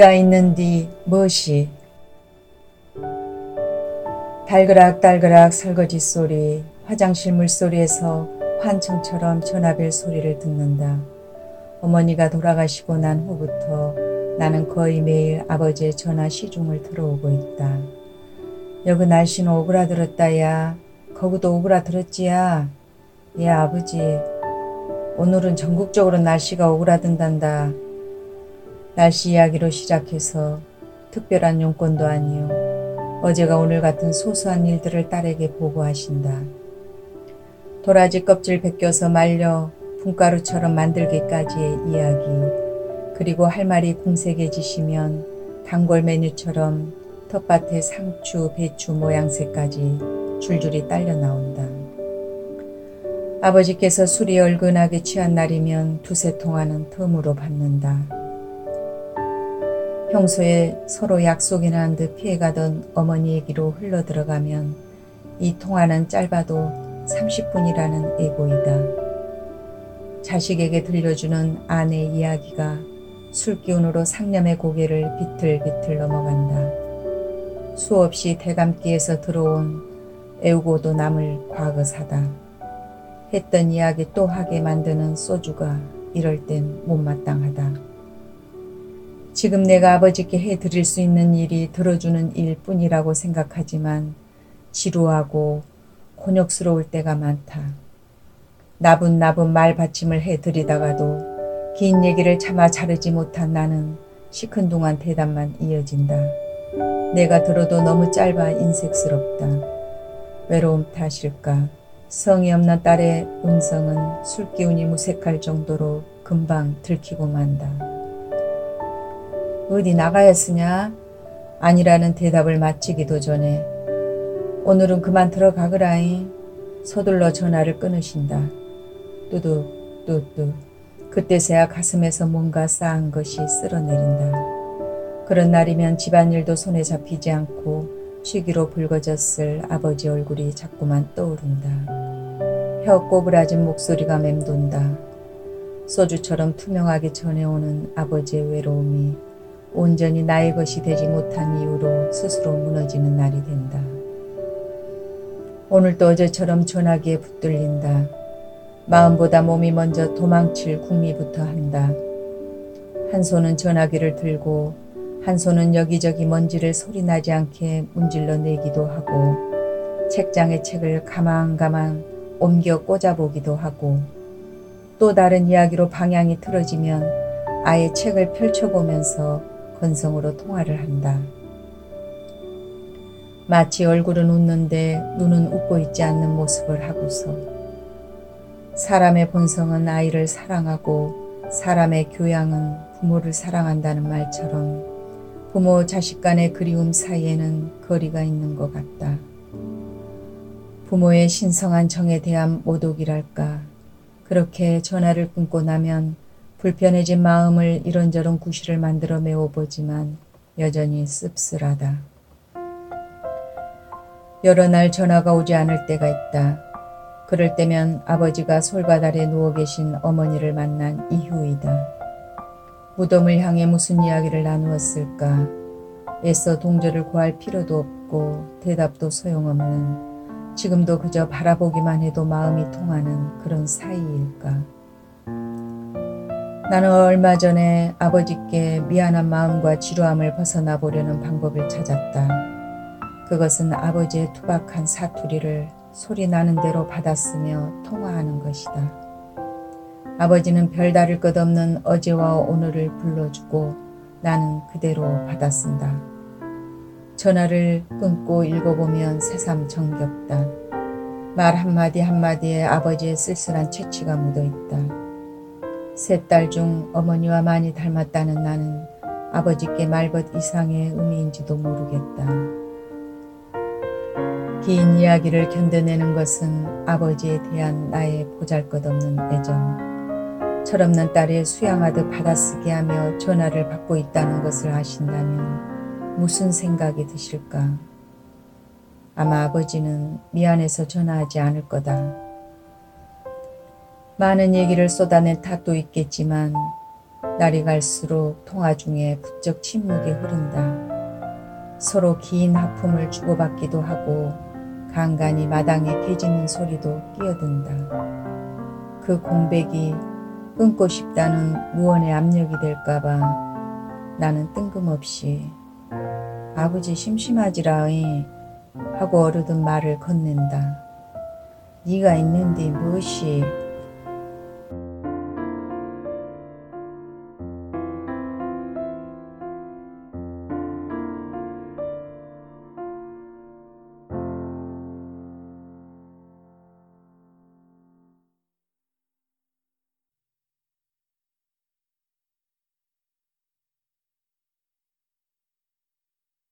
네가 있는디 무엇이 달그락달그락 설거지 소리 화장실 물소리에서 환청처럼 전화벨 소리를 듣는다. 어머니가 돌아가시고 난 후부터 나는 거의 매일 아버지의 전화 시중을 들어오고 있다. 여그 날씨는 오그라들었다야. 거기도 오그라들었지야. 예 아버지 오늘은 전국적으로 날씨가 오그라든단다. 날씨 이야기로 시작해서 특별한 용건도 아니요. 어제가 오늘 같은 소소한 일들을 딸에게 보고하신다. 도라지 껍질 벗겨서 말려 분가루처럼 만들기까지의 이야기. 그리고 할 말이 공색해지시면 단골 메뉴처럼 텃밭에 상추, 배추 모양새까지 줄줄이 딸려 나온다. 아버지께서 술이 얼근하게 취한 날이면 두세 통화는 텀으로 받는다. 평소에 서로 약속이나 한 듯 피해가던 어머니 얘기로 흘러들어가면 이 통화는 짧아도 30분이라는 예고이다. 자식에게 들려주는 아내 이야기가 술기운으로 상념의 고개를 비틀비틀 넘어간다. 수없이 대감기에서 들어온 애우고도 남을 과거사다. 했던 이야기 또 하게 만드는 소주가 이럴 땐 못마땅하다. 지금 내가 아버지께 해드릴 수 있는 일이 들어주는 일 뿐이라고 생각하지만 지루하고 곤욕스러울 때가 많다. 나분나분 말 받침을 해드리다가도 긴 얘기를 참아 자르지 못한 나는 시큰둥한 대답만 이어진다. 내가 들어도 너무 짧아 인색스럽다. 외로움 탓일까? 성이 없는 딸의 음성은 술기운이 무색할 정도로 금방 들키고 만다. 어디 나가야 쓰냐? 아니라는 대답을 마치기도 전에 오늘은 그만 들어가거라잉. 서둘러 전화를 끊으신다. 뚜둑 뚜뚜 그때서야 가슴에서 뭔가 쌓은 것이 쓸어내린다. 그런 날이면 집안일도 손에 잡히지 않고 쉬기로 붉어졌을 아버지 얼굴이 자꾸만 떠오른다. 혀 꼬부라진 목소리가 맴돈다. 소주처럼 투명하게 전해오는 아버지의 외로움이 온전히 나의 것이 되지 못한 이유로 스스로 무너지는 날이 된다. 오늘도 어제처럼 전화기에 붙들린다. 마음보다 몸이 먼저 도망칠 궁리부터 한다. 한 손은 전화기를 들고 한 손은 여기저기 먼지를 소리나지 않게 문질러 내기도 하고 책장에 책을 가만가만 옮겨 꽂아보기도 하고 또 다른 이야기로 방향이 틀어지면 아예 책을 펼쳐보면서 건성으로 통화를 한다. 마치 얼굴은 웃는데 눈은 웃고 있지 않는 모습을 하고서 사람의 본성은 아이를 사랑하고 사람의 교양은 부모를 사랑한다는 말처럼 부모 자식 간의 그리움 사이에는 거리가 있는 것 같다. 부모의 신성한 정에 대한 모독이랄까. 그렇게 전화를 끊고 나면 불편해진 마음을 이런저런 구실을 만들어 메워보지만 여전히 씁쓸하다. 여러 날 전화가 오지 않을 때가 있다. 그럴 때면 아버지가 솔밭 아래 누워 계신 어머니를 만난 이후이다. 무덤을 향해 무슨 이야기를 나누었을까? 애써 동조를 구할 필요도 없고 대답도 소용없는 지금도 그저 바라보기만 해도 마음이 통하는 그런 사이일까? 나는 얼마 전에 아버지께 미안한 마음과 지루함을 벗어나 보려는 방법을 찾았다. 그것은 아버지의 투박한 사투리를 소리 나는 대로 받았으며 통화하는 것이다. 아버지는 별다를 것 없는 어제와 오늘을 불러주고 나는 그대로 받아쓴다. 전화를 끊고 읽어보면 새삼 정겹다. 말 한마디 한마디에 아버지의 쓸쓸한 채취가 묻어있다. 세딸중 어머니와 많이 닮았다는 나는 아버지께 말벗 이상의 의미인지도 모르겠다. 긴 이야기를 견뎌내는 것은 아버지에 대한 나의 보잘것없는 애정. 철없는 딸의 수양하듯 받아쓰게 하며 전화를 받고 있다는 것을 아신다면 무슨 생각이 드실까? 아마 아버지는 미안해서 전화하지 않을 거다. 많은 얘기를 쏟아낸 탓도 있겠지만 날이 갈수록 통화 중에 부쩍 침묵이 흐른다. 서로 긴 하품을 주고받기도 하고 간간히 마당에 개 짖는 소리도 끼어든다. 그 공백이 끊고 싶다는 무언의 압력이 될까봐 나는 뜬금없이 아버지 심심하지라이 하고 어르던 말을 건넨다. 네가 있는데 무엇이